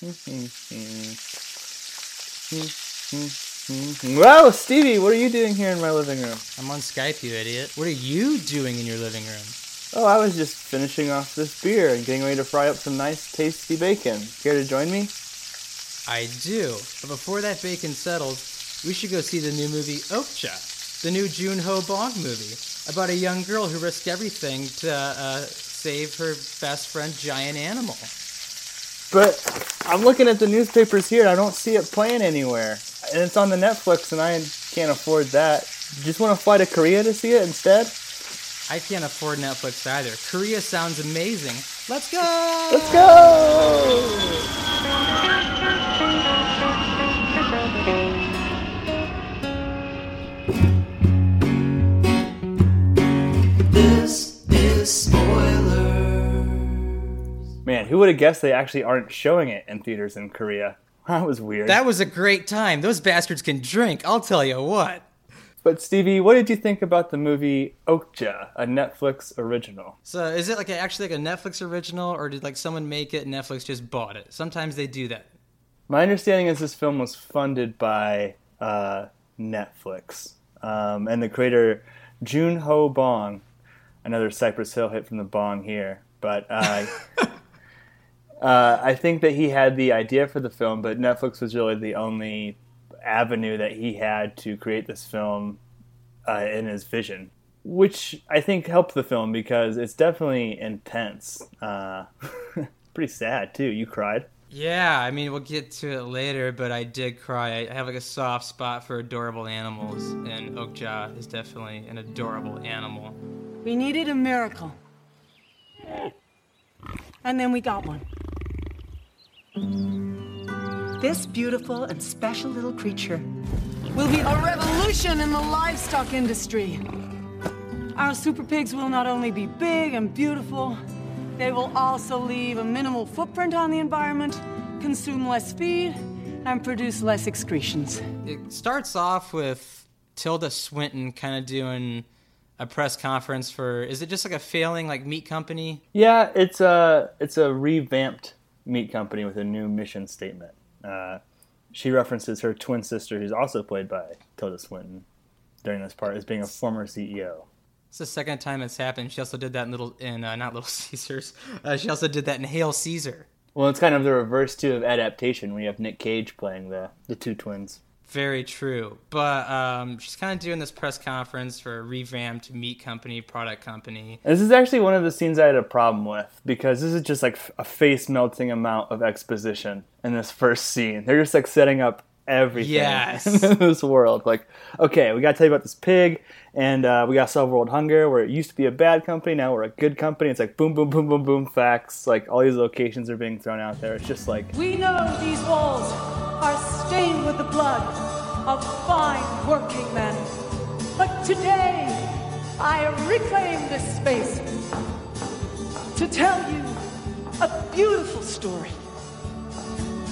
Wow, Stevie, what are you doing here in my living room? I'm on Skype, you idiot. What are you doing in your living room? Oh, I was just finishing off this beer and getting ready to fry up some nice, tasty bacon. Care to join me? I do. But before that bacon settles, we should go see the new movie Okja, the new Joon Ho Bong movie about a young girl who risked everything to uh, save her best friend, giant animal. But I'm looking at the newspapers here I don't see it playing anywhere. And it's on the Netflix and I can't afford that. Just want to fly to Korea to see it instead? I can't afford Netflix either. Korea sounds amazing. Let's go! Let's go! Who would have guessed they actually aren't showing it in theaters in Korea? That was weird. That was a great time. Those bastards can drink, I'll tell you what. But Stevie, what did you think about the movie Okja, a Netflix original? So, is it like a, actually like a Netflix original, or did like someone make it and Netflix just bought it? Sometimes they do that. My understanding is this film was funded by uh, Netflix, um, and the creator Joon Ho Bong, another Cypress Hill hit from the Bong here. But uh, uh, I think that he had the idea for the film, but Netflix was really the only avenue that he had to create this film uh, in his vision, which I think helped the film because it's definitely intense. Uh, pretty sad too. You cried. Yeah, I mean, we'll get to it later, but I did cry. I have like a soft spot for adorable animals, and Okja is definitely an adorable animal. We needed a miracle. And then we got one. This beautiful and special little creature will be a revolution in the livestock industry. Our super pigs will not only be big and beautiful, they will also leave a minimal footprint on the environment, consume less feed, and produce less excretions. It starts off with Tilda Swinton kind of doing a press conference for is it just like a failing like meat company? Yeah, it's a it's a revamped meat company with a new mission statement. Uh, she references her twin sister, who's also played by Tilda Swinton, during this part as being a former CEO. It's the second time it's happened. She also did that in Little in uh, not Little Caesars. Uh, she also did that in Hail Caesar. Well, it's kind of the reverse too of adaptation. We have Nick Cage playing the the two twins. Very true. But um, she's kind of doing this press conference for a revamped meat company, product company. This is actually one of the scenes I had a problem with because this is just like a face melting amount of exposition in this first scene. They're just like setting up everything Yes. in this world. Like, okay, we got to tell you about this pig, and uh, we got to solve world hunger. Where it used to be a bad company, now we're a good company. It's like boom, boom, boom, boom, boom. Facts. Like all these locations are being thrown out there. It's just like We know these walls are stained with the blood of fine working men. But today, I reclaim this space to tell you a beautiful story.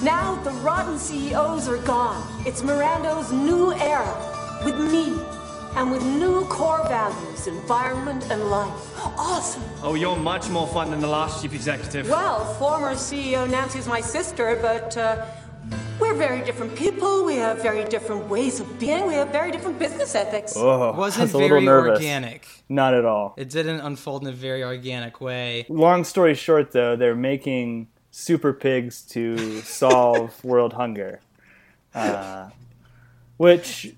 Now the rotten CEOs are gone. It's Mirando's new era with me and with new core values, environment and life. Awesome. Oh, you're much more fun than the last chief executive. Well, former CEO Nancy's my sister, but uh, we're very different people. We have very different ways of being. We have very different business ethics. oh, It wasn't that's a little very nervous. organic. Not at all. It didn't unfold in a very organic way. Long story short, though, they're making super pigs to solve world hunger, uh, which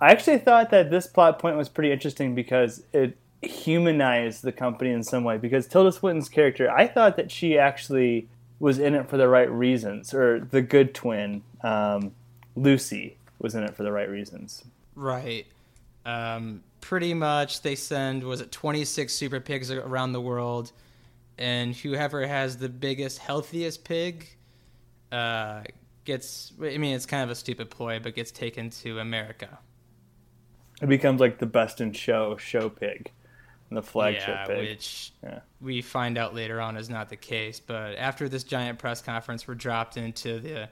I actually thought that this plot point was pretty interesting because it humanized the company in some way. Because Tilda Swinton's character, I thought that she actually was in it for the right reasons, or the good twin, um, Lucy, was in it for the right reasons. Right. Um, pretty much, they send was it 26 super pigs around the world, and whoever has the biggest, healthiest pig, uh, gets. I mean, it's kind of a stupid ploy, but gets taken to America. It becomes like the best in show show pig, and the flagship yeah, pig. which Yeah. We find out later on is not the case. But after this giant press conference, we're dropped into the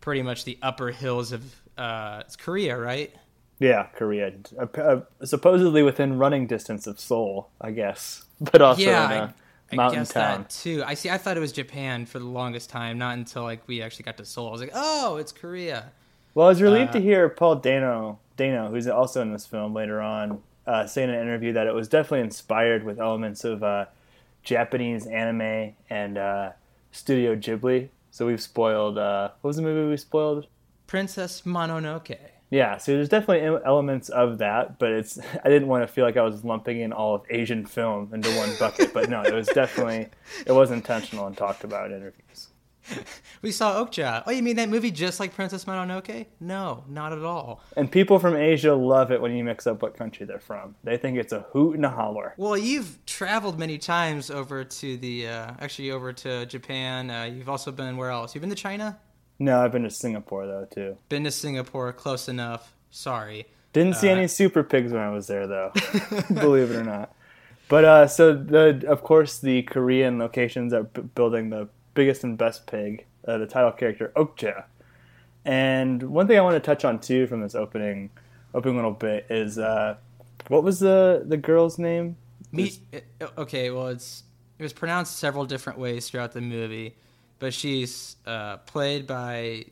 pretty much the upper hills of uh, it's Korea, right? Yeah, Korea. Uh, uh, supposedly within running distance of Seoul, I guess, but also yeah, in a I Mountain guess town. too. I see. I thought it was Japan for the longest time, not until like we actually got to Seoul. I was like, oh, it's Korea. Well, I was relieved Uh, to hear Paul Dano, Dano, who's also in this film later on, uh, say in an interview that it was definitely inspired with elements of uh, Japanese anime and uh, Studio Ghibli. So we've spoiled. Uh, what was the movie we spoiled? Princess Mononoke. Yeah, so there's definitely elements of that, but it's I didn't want to feel like I was lumping in all of Asian film into one bucket. but no, it was definitely it was intentional and talked about in interviews. We saw Okja. Oh, you mean that movie just like Princess Mononoke? No, not at all. And people from Asia love it when you mix up what country they're from. They think it's a hoot and a holler. Well, you've traveled many times over to the, uh, actually over to Japan. Uh, you've also been where else? You've been to China? No, I've been to Singapore though too. Been to Singapore, close enough. Sorry. Didn't see Uh, any super pigs when I was there though. believe it or not. But uh, so the of course the Korean locations are b- building the biggest and best pig, uh, the title character Okja. And one thing I want to touch on too from this opening opening little bit is uh, what was the the girl's name? Me, okay, well, it's it was pronounced several different ways throughout the movie, but she's uh, played by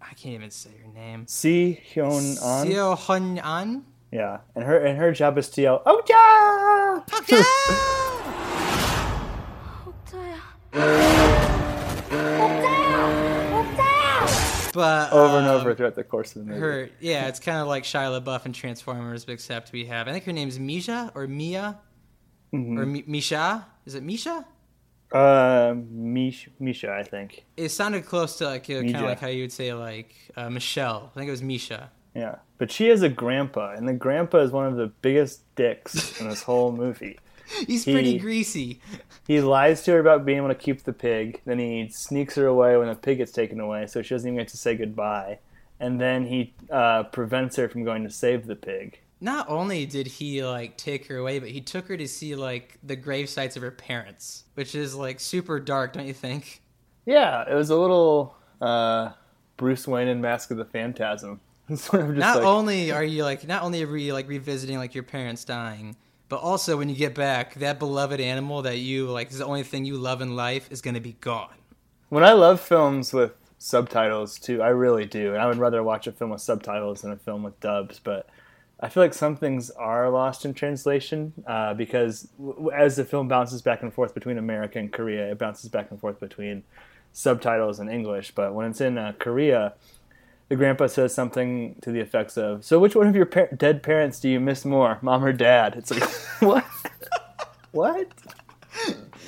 I can't even say her name. Si Hyun An. Seo Hun An. Yeah, and her and her job is to yell "Okja!" Okja. But over and um, over throughout the course of the movie. Her, yeah, it's kind of like Shia LaBeouf in Transformers, except we have I think her name's Misha or Mia Mm-hmm. or Mi- Misha. Is it Misha? Uh, Mish, Misha, I think. It sounded close to like kind of like how you would say like uh, Michelle. I think it was Misha. Yeah, but she has a grandpa, and the grandpa is one of the biggest dicks in this whole movie. He's pretty greasy. He lies to her about being able to keep the pig, then he sneaks her away when the pig gets taken away, so she doesn't even get to say goodbye. And then he uh, prevents her from going to save the pig. Not only did he like take her away, but he took her to see like the grave sites of her parents, which is like super dark, don't you think? Yeah, it was a little uh, Bruce Wayne in Mask of the Phantasm. sort of just not like, only are you like not only are you like revisiting like your parents dying, but also when you get back, that beloved animal that you like is the only thing you love in life is gonna be gone. When I love films with subtitles too, I really do. And I would rather watch a film with subtitles than a film with dubs. But I feel like some things are lost in translation uh, because w- as the film bounces back and forth between America and Korea, it bounces back and forth between subtitles and English. But when it's in uh, Korea, the grandpa says something to the effects of, "So which one of your par- dead parents do you miss more, mom or dad?" It's like, what? what?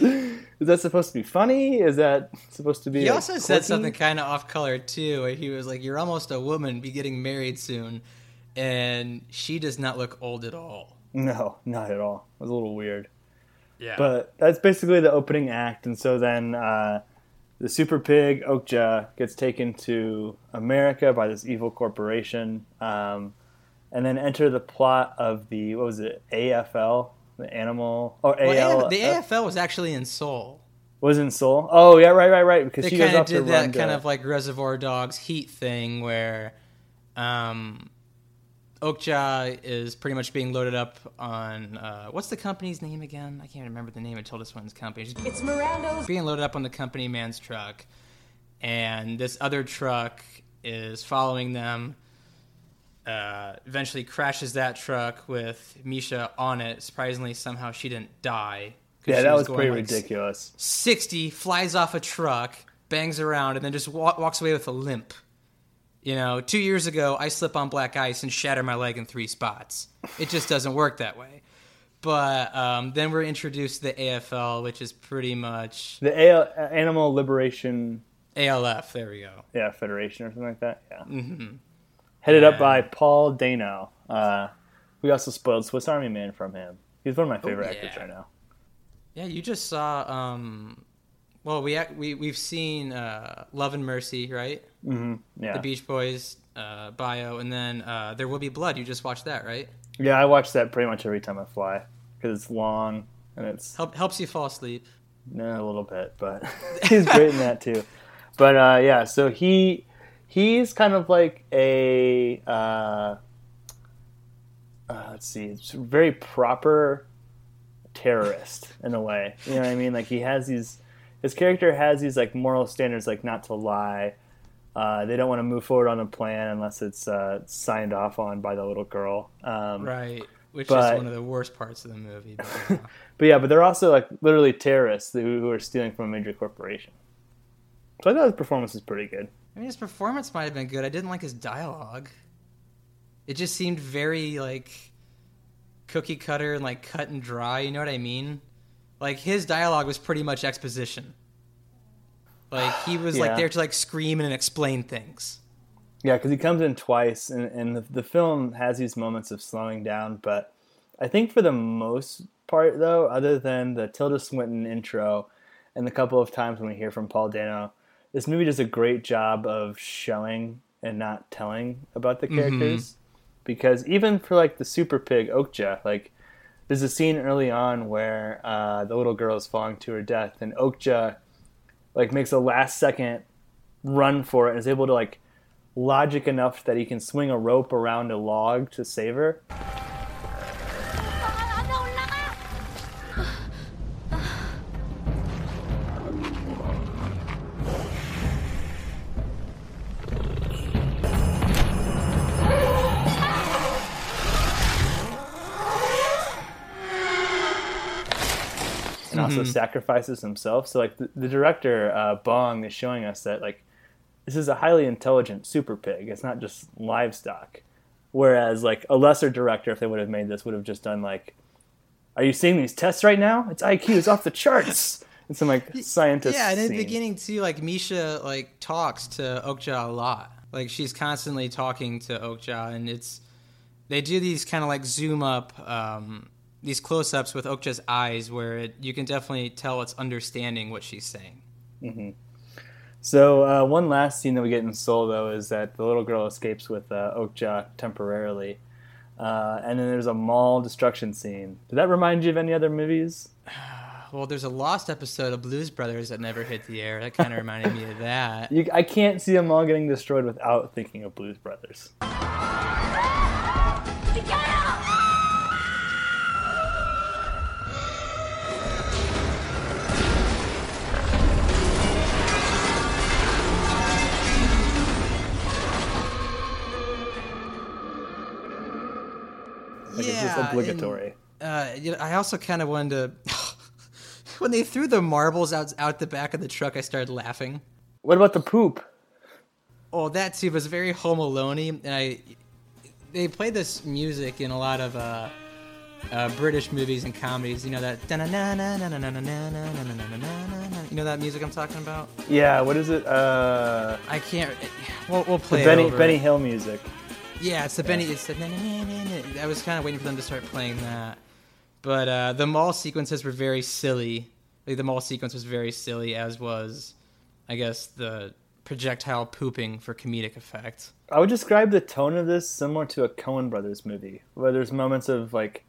Is that supposed to be funny? Is that supposed to be? He like, also said quirky? something kind of off color too, where he was like, "You're almost a woman, be getting married soon," and she does not look old at all. No, not at all. It was a little weird. Yeah, But that's basically the opening act, and so then uh, the super pig Okja gets taken to America by this evil corporation, um, and then enter the plot of the what was it AFL, the animal or well, AL the AFL was actually in Seoul. was in Seoul. Oh yeah, right, right, right. Because They she goes kind of did that kind to- of like Reservoir Dogs Heat thing where um, Okja is pretty much being loaded up on uh, what's the company's name again? I can't remember the name of Tilda Swinton's company. She's It's Mirando's being loaded up on the company man's truck, and this other truck is following them. Uh, eventually crashes that truck with Misha on it. Surprisingly, somehow she didn't die. yeah, that was going, pretty like, ridiculous. 60, flies off a truck, bangs around, and then just wa- walks away with a limp. You know, two years ago, I slip on black ice and shatter my leg in three spots. It just doesn't work that way. But um, then we're introduced to the AFL, which is pretty much The AL, Animal Liberation ALF. There we go. yeah Federation or something like that. Yeah. Mm-hmm. Headed up by Paul Dano. Uh, we also spoiled Swiss Army Man from him. He's one of my favorite Oh, yeah. actors right now. Yeah, you just saw. Um, well, we we we've seen uh, Love and Mercy, right? Yeah. The Beach Boys uh, bio, and then uh, There Will Be Blood. You just watched that, right? Yeah, I watch that pretty much every time I fly because it's long and it's Help, helps you fall asleep. eh, a little bit, but he's great in that too. But uh, yeah, so he he's kind of like a uh, uh, let's see, it's very proper terrorist in a way. You know what I mean? Like he has these, his character has these like moral standards, like not to lie. Uh, they don't want to move forward on a plan unless it's uh, signed off on by the little girl. Um, Right. Which But- is one of the worst parts of the movie. But, uh, But yeah, but they're also like literally terrorists who, who are stealing from a major corporation. So I thought his performance was pretty good. I mean, his performance might have been good. I didn't like his dialogue. It just seemed very like cookie cutter and like cut and dry. You know what I mean? Like his dialogue was pretty much exposition. Like he was Yeah. like there to like scream and explain things. Yeah, because he comes in twice, and, and the, the film has these moments of slowing down. But I think for the most part, though, other than the Tilda Swinton intro and the couple of times when we hear from Paul Dano, this movie does a great job of showing and not telling about the mm-hmm. characters. Because even for like the super pig Okja, like there's a scene early on where uh, the little girl is falling to her death, and Okja like makes a last second run for it and is able to like logic enough that he can swing a rope around a log to save her. Sacrifices himself. So like the, the director uh, Bong is showing us that like this is a highly intelligent super pig. It's not just livestock. Whereas like a lesser director, if they would have made this, would have just done like, "Are you seeing these tests right now? Its IQ is off the charts." And some like scientist. Yeah, and in the beginning too, like Misha like talks to Okja a lot. Like she's constantly talking to Okja, and it's they do these kind of like zoom up, um, these close ups with Okja's eyes, where it, you can definitely tell it's understanding what she's saying. So uh, one last scene that we get in Seoul, though is that the little girl escapes with uh, Okja temporarily, uh, and then there's a mall destruction scene. Did that remind you of any other movies? Well, there's a lost episode of Blues Brothers that never hit the air. That kind of reminded me of that. You, I can't see a mall getting destroyed without thinking of Blues Brothers. Like it's just Yeah, obligatory. Uh, you know, I also kind of wanted to. when they threw the marbles out out the back of the truck, I started laughing. What about the poop? Oh, that too was very Home Alone, and I. They play this music in a lot of uh, uh, British movies and comedies. You know that. You know that music I'm talking about? Yeah, what is it? Uh, I can't. We'll, we'll play it Benny. Benny Hill music. Yeah, it's the Benny. It's the. I was kind of waiting for them to start playing that, but uh, the mall sequences were very silly. Like the mall sequence was very silly, as was, I guess, the projectile pooping for comedic effect. I would describe the tone of this similar to a Coen Brothers movie, where there's moments of like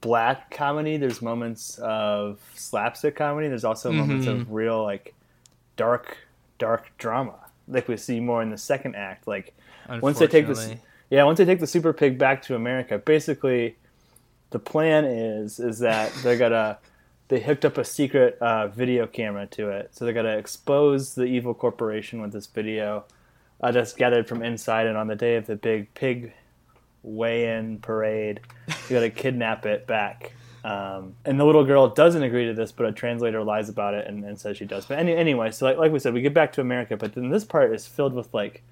black comedy, there's moments of slapstick comedy, there's also moments of real like dark, dark drama, like we see more in the second act. Like once they take this, yeah, once they take the Super Pig back to America, basically the plan is is that they're gonna they hooked up a secret uh, video camera to it, so they're gonna expose the evil corporation with this video uh, that's gathered from inside. And on the day of the big pig weigh-in parade, you gotta kidnap it back. Um, and the little girl doesn't agree to this, but a translator lies about it and, and says she does. But any, anyway, so like, like we said, we get back to America, but then this part is filled with like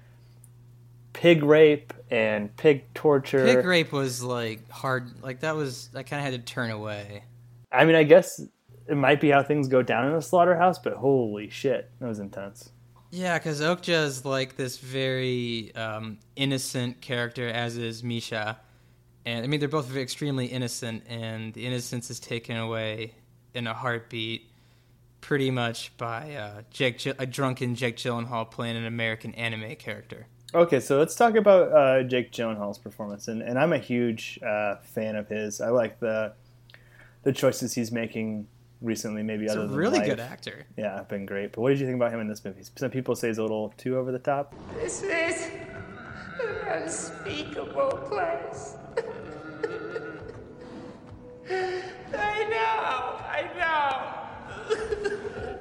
pig rape and pig torture. Pig rape was like hard. Like that was. I kind of had to turn away. I mean, I guess it might be how things go down in a slaughterhouse, but holy shit, that was intense. Yeah, because Okja is like this very um, innocent character, as is Misha. And I mean, they're both extremely innocent, and the innocence is taken away in a heartbeat, pretty much by uh, Jake, a drunken Jake Gyllenhaal playing an American anime character. Okay, so let's talk about uh, Jake Gyllenhaal's performance, and, and I'm a huge uh, fan of his. I like the the choices he's making recently, maybe He's other a than really Life. good actor. Yeah, have been great. But what did you think about him in this movie? Some people say he's a little too over the top. This is an unspeakable place. I know, I know.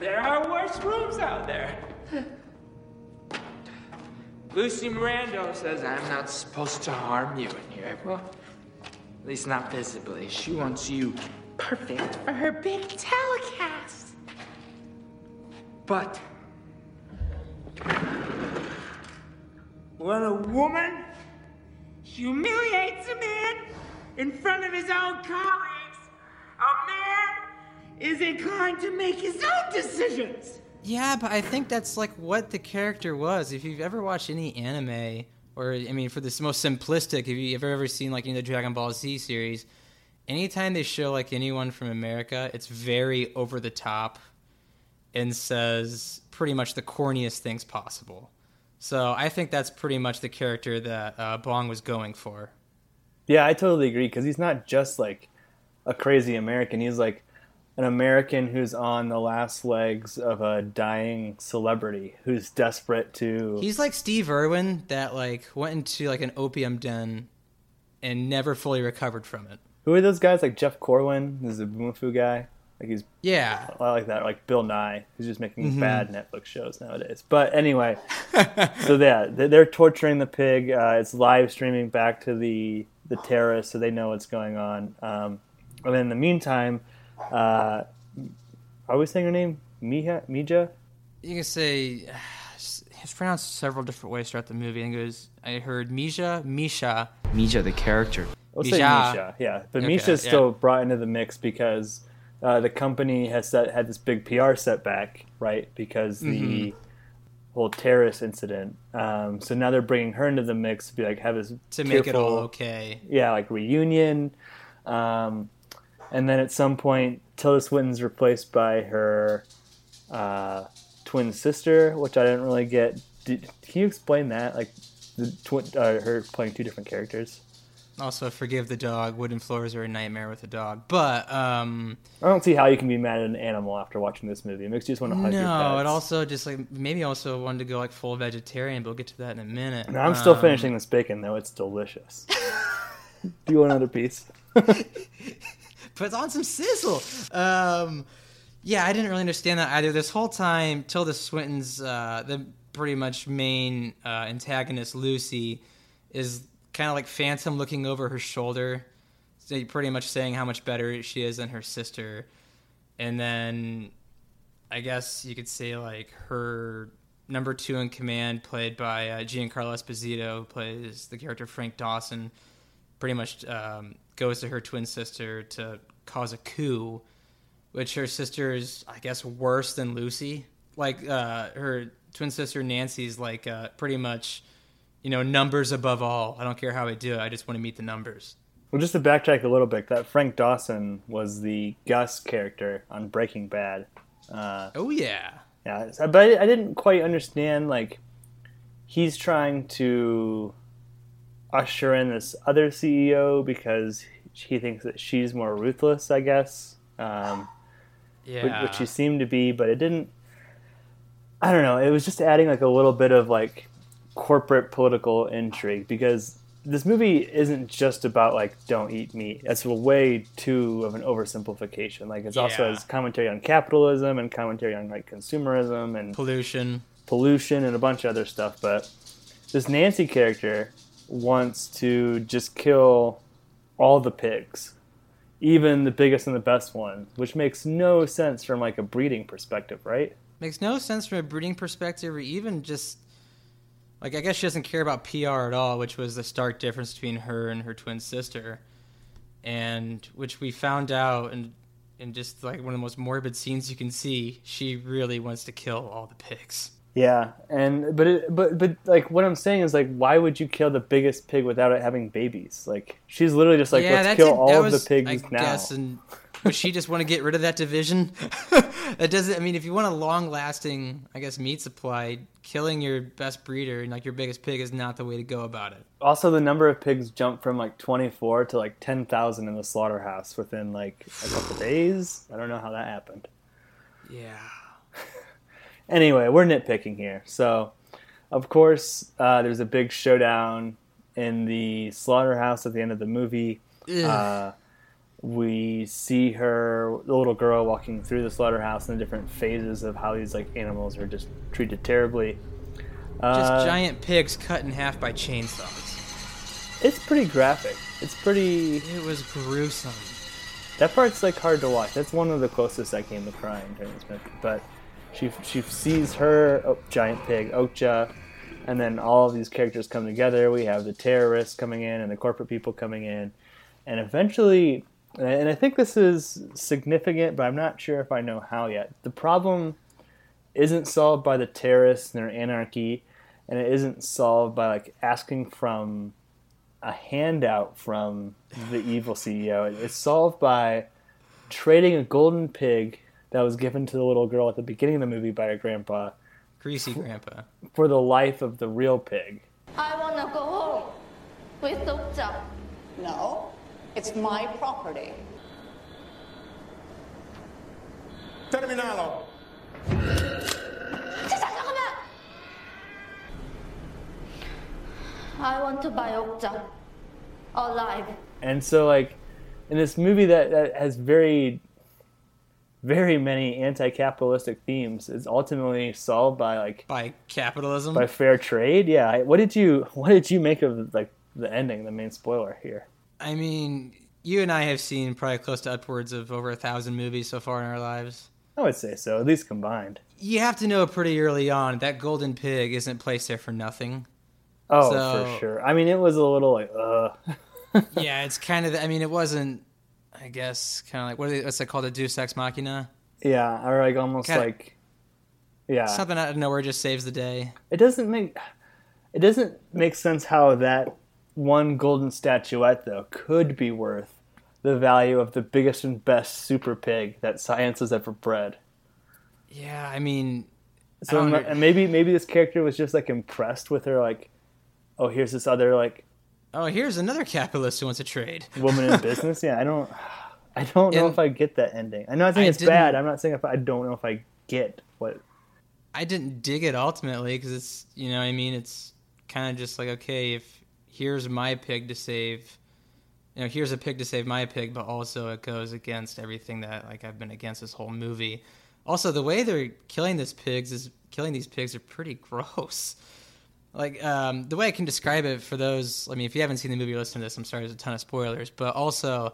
there are worse rooms out there. Lucy Mirando says I'm not supposed to harm you in here. Well, at least not visibly. She wants you perfect for her big telecast. But when a woman humiliates a man in front of his own colleagues, a man is inclined to make his own decisions. Yeah, but I think that's like what the character was. If you've ever watched any anime, or I mean, for this most simplistic, if you've ever seen like in the Dragon Ball Z series, anytime they show like anyone from America, it's very over the top and says pretty much the corniest things possible. So I think that's pretty much the character that uh, Bong was going for. Yeah, I totally agree because he's not just like a crazy American. He's like an American who's on the last legs of a dying celebrity who's desperate to. He's like Steve Irwin that like went into like an opium den and never fully recovered from it. Who are those guys? Like Jeff Corwin, this is a Boomafu guy. Like he's Yeah. I like that. Like Bill Nye, who's just making Mm-hmm. bad Netflix shows nowadays. But anyway, so yeah, they- they're torturing the pig. Uh, it's live streaming back to the the terrace, so they know what's going on. Um, and in the meantime, uh, are we saying her name? Mija? Mija? You can say it's pronounced several different ways throughout the movie. And think it was I heard Mija, Misha. Mija, the character. We'll say Mija. Misha. Yeah, but Okay, Misha's yeah. still brought into the mix because uh, the company has set, had this big PR setback, right? Because the Mm-hmm. whole terrorist incident. Um, so now they're bringing her into the mix to be like have this to make it all okay. yeah, like reunion. Um, and then at some point, Tilda Swinton's replaced by her uh, twin sister, which I didn't really get. Did, can you explain that? Like the twin, uh, her playing two different characters. Also, forgive the dog. Wooden floors are a nightmare with a dog. But um, I don't see how you can be mad at an animal after watching this movie. It makes you just want to hug your no, it also just like maybe also wanted to go like full vegetarian. But we'll get to that in a minute. No, I'm still Um, finishing this bacon though. It's delicious. Do you want another piece? Put on some sizzle. Um, yeah, I didn't really understand that either. This whole time, Tilda Swinton's uh, the pretty much main uh, antagonist, Lucy, is kind of like Phantom looking over her shoulder, pretty much saying how much better she is than her sister. And then, I guess you could say like her number two in command, played by uh, Giancarlo Esposito, plays the character Frank Dawson pretty much um, goes to her twin sister to cause a coup, which her sister is, I guess, worse than Lucy. Like uh, her twin sister Nancy's like uh, pretty much, you know, numbers above all. I don't care how I do it. I just want to meet the numbers. Well, just to backtrack a little bit, that Frank Dawson was the Gus character on Breaking Bad. Uh, Oh yeah, yeah, but I, I didn't quite understand. Like, he's trying to usher in this other CEO because he thinks that she's more ruthless. I guess. Um, which- yeah. which she seemed to be, but it didn't. I don't know. It was just adding like a little bit of like corporate political intrigue because this movie isn't just about like don't eat meat. That's way too of an oversimplification. Like it's also Yeah. has commentary on capitalism and commentary on like consumerism and pollution. pollution and a bunch of other stuff. But this Nancy character wants to just kill all the pigs, even the biggest and the best one, which makes no sense from like a breeding perspective, right? Makes no sense from a breeding perspective, or even just like I guess she doesn't care about PR at all, which was the stark difference between her and her twin sister, and which we found out and. in just like one of the most morbid scenes you can see. She really wants to kill all the pigs. Yeah, and but it, but but like what I'm saying is like why would you kill the biggest pig without it having babies? Like she's literally just like let's kill all that of was, the pigs I now. Guess, and would she just want to get rid of that division? that doesn't. I mean, if you want a long-lasting, I guess, meat supply, killing your best breeder and like your biggest pig is not the way to go about it. Also, the number of pigs jumped from like 24 to like 10,000 in the slaughterhouse within like a couple days. I don't know how that happened. Anyway, we're nitpicking here. So, of course, uh, there's a big showdown in the slaughterhouse at the end of the movie. Uh, we see her, the little girl, walking through the slaughterhouse in the different phases of how these like animals are just treated terribly. Just Uh, giant pigs cut in half by chainsaws. It's pretty graphic. It's pretty. It was gruesome. That part's like hard to watch. That's one of the closest I came to crying during this movie. But she she sees her oh, giant pig Okja, and then all of these characters come together. We have the terrorists coming in and the corporate people coming in, and eventually, and I think this is significant, but I'm not sure if I know how yet. The problem isn't solved by the terrorists and their anarchy, and it isn't solved by like asking from a handout from the evil CEO. It's solved by trading a golden pig that was given to the little girl at the beginning of the movie by her grandpa. Greasy grandpa. For the life of the real pig. I want to go home with Doctor. No, it's my property. Terminalo. I want to buy Okja alive. And so, like, in this movie that, that has very very many anti-capitalistic themes, is ultimately solved by like By capitalism. by fair trade. Yeah. What did you What did you make of like the ending, the main spoiler here? I mean, you and I have seen probably close to upwards of over a thousand movies so far in our lives. I would say so, at least combined. You have to know pretty early on that golden pig isn't placed there for nothing. Oh, So- for sure. I mean, it was a little like, uh, yeah, it's kind of. I mean, it wasn't. I guess kind of like what are they, what's that called? A Deus Ex Machina. yeah, or like almost Kinda- like, yeah. Something out of nowhere just saves the day. it doesn't make it doesn't make sense how that one golden statuette though could be worth the value of the biggest and best super pig that science has ever bred. Yeah, I mean, So I and maybe maybe this character was just like impressed with her like, oh here's this other like oh, here's another capitalist who wants to trade. woman in business. Yeah, I don't I don't know And- if I get that ending. I'm not saying I it's bad. I'm not saying if I don't know if I get what I didn't dig it ultimately because it's you know what I mean it's kind of just like okay if here's my pig to save you know here's a pig to save my pig but also it goes against everything that like I've been against this whole movie also the way they're killing these pigs is killing these pigs are pretty gross like um, the way I can describe it for those I mean if you haven't seen the movie listen to this I'm sorry there's a ton of spoilers but also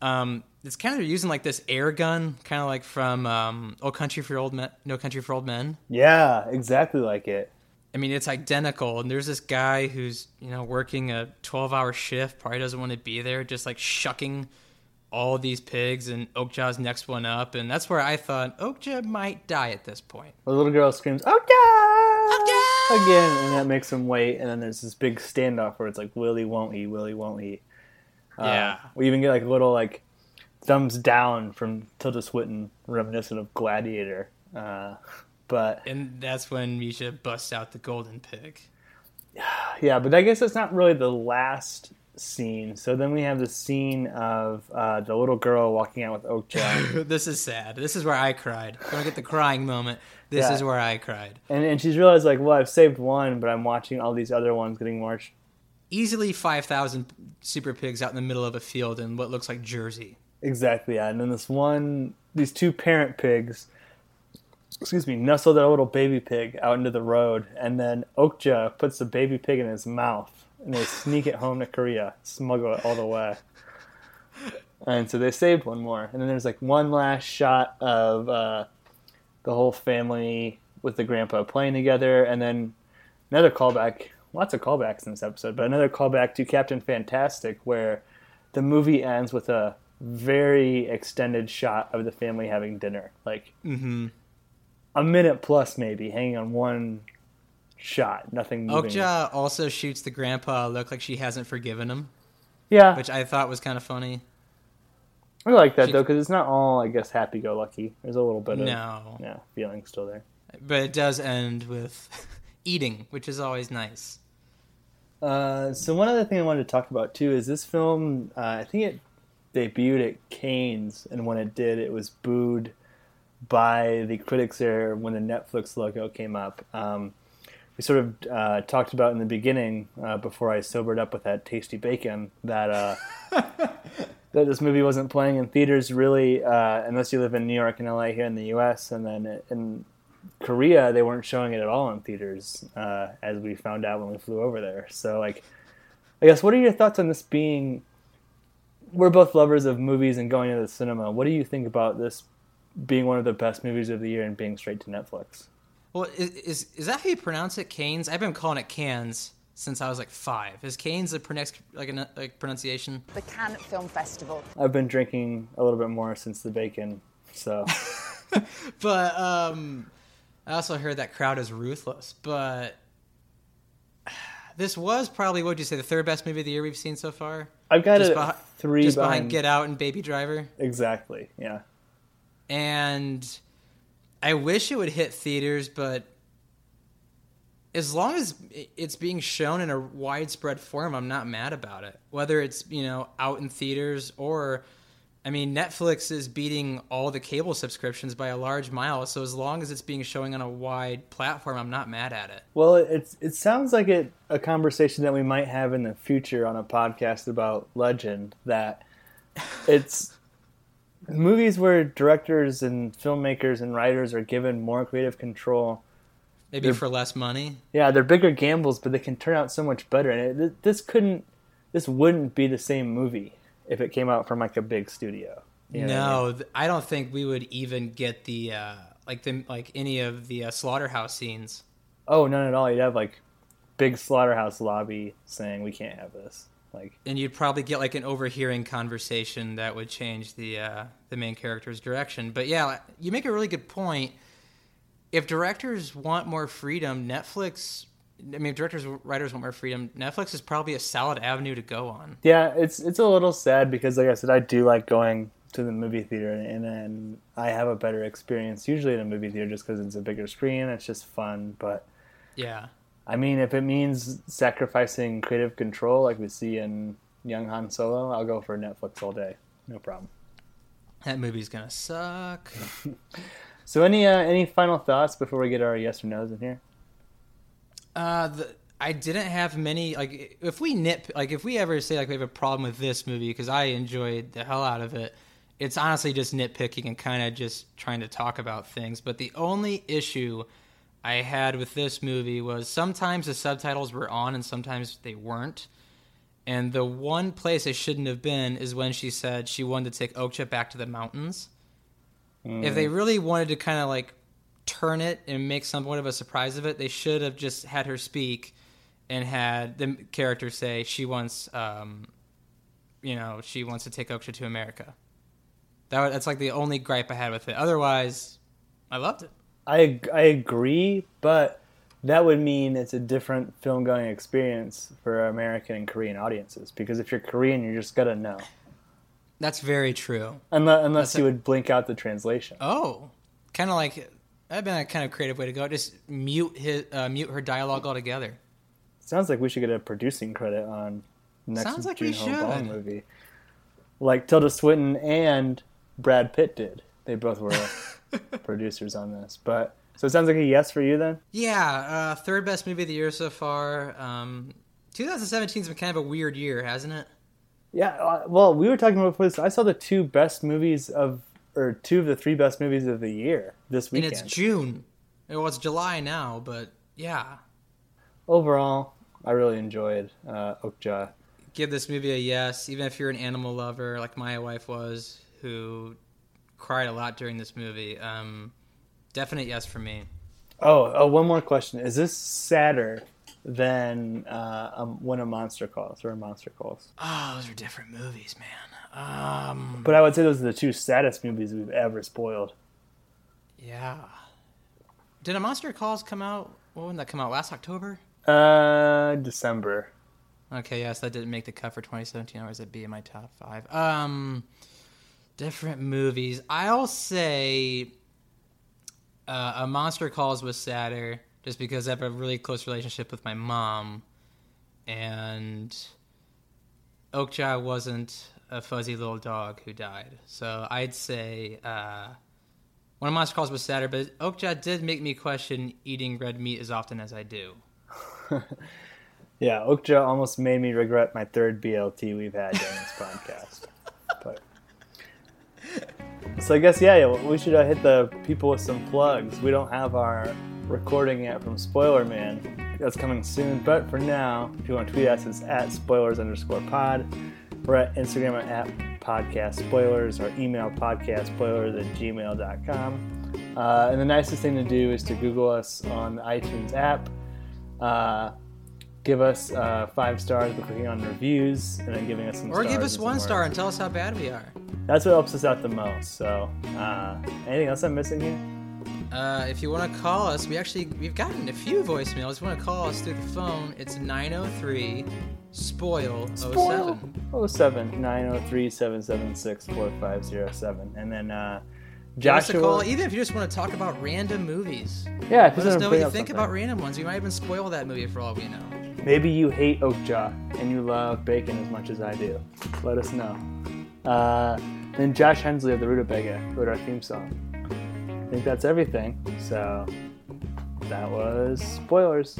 um, it's kind of using like this air gun kind of like from um, Old Country for Old Men No Country for Old Men Yeah, exactly like it. I mean, it's identical. And there's this guy who's, you know, working a 12 hour shift, probably doesn't want to be there, just like shucking all these pigs, and Okja's next one up. And that's where I thought Oakjaw might die at this point. The little girl screams, "Okja!" Again, and that makes him wait. And then there's this big standoff where it's like, "Willie won't he? Willie won't he?" Uh, Yeah. We even get like a little like thumbs down from Tilda Swinton, reminiscent of Gladiator. Uh, but And that's when Misha busts out the golden pig. yeah, but I guess that's not really the last scene. So then we have the scene of uh, the little girl walking out with Okja. this is sad. This is where I cried. I get the crying moment, this Yeah. is where I cried. and and she's realized like, well, I've saved one, but I'm watching all these other ones getting marched. Easily 5,000 super pigs out in the middle of a field in what looks like Jersey. Exactly, yeah. And then this one, these two parent pigs, excuse me, nestle their little baby pig out into the road, and then Okja puts the baby pig in his mouth, and they sneak it home to Korea, smuggle it all the way. And so they saved one more, and then there's like one last shot of uh, the whole family with the grandpa playing together, and then another callback. Lots of callbacks in this episode, but another callback to Captain Fantastic, where the movie ends with a very extended shot of the family having dinner, like mm-hmm. a minute plus maybe, hanging on one shot, nothing moving. Okja also shoots the grandpa look like she hasn't forgiven him, yeah, which I thought was kind of funny. I like that she- though because it's not all, I guess, happy-go-lucky. There's a little bit of No. yeah feeling still there. But it does end with eating, which is always nice. Uh, so one other thing I wanted to talk about too is this film. Uh, I think it debuted at Cannes, and when it did, it was booed by the critics there when the Netflix logo came up. Um, we sort of uh, talked about in the beginning uh, before I sobered up with that tasty bacon that uh, that this movie wasn't playing in theaters really uh, unless you live in New York and LA here in the U.S. and then in Korea they weren't showing it at all in theaters uh, as we found out when we flew over there. So like, I guess what are your thoughts on this being? We're both lovers of movies and going to the cinema. What do you think about this being one of the best movies of the year and being straight to Netflix? Well, is, is is that how you pronounce it? Canes? I've been calling it Cans since I was like five. Is Canes a pronounce like a like pronunciation? The Cannes Film Festival. I've been drinking a little bit more since the bacon, so. but um, I also heard that crowd is ruthless. But this was probably what would you say the third best movie of the year we've seen so far? I've got just it behi- three just behind behind- Get Out and Baby Driver. Exactly. Yeah. and I wish it would hit theaters, but as long as it's being shown in a widespread form, I'm not mad about it. Whether it's you know out in theaters or, I mean, Netflix is beating all the cable subscriptions by a large mile. So as long as it's being shown on a wide platform, I'm not mad at it. Well, it's it sounds like it a conversation that we might have in the future on a podcast about Legend. That it's movies where directors and filmmakers and writers are given more creative control. Maybe They're- for less money. Yeah, they're bigger gambles, but they can turn out so much better. And it, this couldn't, this wouldn't be the same movie if it came out from like a big studio. You know what I mean? no, th- I don't think we would even get the uh, like the like any of the uh, slaughterhouse scenes. Oh, none at all. You'd have like big slaughterhouse lobby saying we can't have this. Like, and you'd probably get like an overhearing conversation that would change the uh, the main character's direction. But yeah, you make a really good point. If directors want more freedom, Netflix. I mean, if directors writers want more freedom, Netflix is probably a solid avenue to go on. yeah, it's it's a little sad because, like I said, I do like going to the movie theater, and then I have a better experience usually in a movie theater just because it's a bigger screen. It's just fun, but Yeah, I mean, if it means sacrificing creative control like we see in Young Han Solo, I'll go for Netflix all day. No problem. that movie's gonna suck. So, any uh, any final thoughts before we get our yes or nos in here? Uh, the, I didn't have many like if we nit like if we ever say like we have a problem with this movie because I enjoyed the hell out of it. It's honestly just nitpicking and kind of just trying to talk about things. But the only issue I had with this movie was sometimes the subtitles were on and sometimes they weren't. And the one place they shouldn't have been is when she said she wanted to take Okja back to the mountains. If they really wanted to kind of like turn it and make somewhat of a surprise of it, they should have just had her speak and had the character say she wants, um, you know, she wants to take Okja to America. That that's like the only gripe I had with it. Otherwise, I loved it. I I agree, but that would mean it's a different film going experience for American and Korean audiences because if you're Korean, you're just gonna know That's very true. unless unless you a- would blink out the translation. Oh, kind of like that'd been a kind of creative way to go. Just mute his uh, mute her dialogue altogether. Sounds like we should get a producing credit on next Sounds like we Joon Ho Bong should. movie, like Tilda Swinton and Brad Pitt did. They both were producers on this, but so it sounds like a yes for you then. Yeah, uh, third best movie of the year so far. Um, 2017's been kind of a weird year, hasn't it? Yeah, uh, well, we were talking about this. I saw the two best movies of, or two of the three best movies of the year this weekend. And it's June. Well, it's July now, but yeah. Overall, I really enjoyed uh, Okja. Give this movie a yes, even if you're an animal lover like my wife was, who cried a lot during this movie. Um, definite yes for me. Oh, oh, one more question: Is this sadder than uh, um, when a monster calls or a monster calls? Oh, those are different movies, man. Um, But I would say those are the two saddest movies we've ever spoiled. yeah. Did a Monster Calls come out? When did that come out? Last October? Uh, December. Okay, yes, that didn't make the cut for 2017. Or is it be in my top five? Um, different movies. I'll say uh, A Monster Calls was sadder just because I have a really close relationship with my mom, and Okja wasn't a fuzzy little dog who died. So I'd say uh, One of Monster Calls was sadder, but Okja did make me question eating red meat as often as I do. Yeah, Okja almost made me regret my third BLT we've had during this podcast. But so I guess yeah, yeah we should uh, hit the people with some plugs. We don't have our recording yet from Spoiler Man. That's coming soon. But for now, if you want to tweet us, it's at spoilers underscore pod. We're at Instagram at podcast spoilers or email podcast spoilers at gmail.com. Uh, and the nicest thing to do is to Google us on the iTunes app. Uh, give us uh, five stars by clicking on reviews and then giving us some Or give us one star and tell us how bad we are. That's what helps us out the most. So, uh, anything else I'm missing here? Uh, if you want to call us, we actually we've gotten a few voicemails. If you want to call us through the phone, it's 903 spoil 07. Oh seven nine oh three seven seven six four five zero seven, and then uh, Give us a Joshua. call, even if you just want to talk about random movies. Yeah, if Let us know what you think something. about random ones. We might even spoil that movie for all we know. Maybe you hate Okja and you love bacon as much as I do. Let us know. Uh, then Josh Hensley of the Rutabaga wrote our theme song. I think that's everything. So that was spoilers.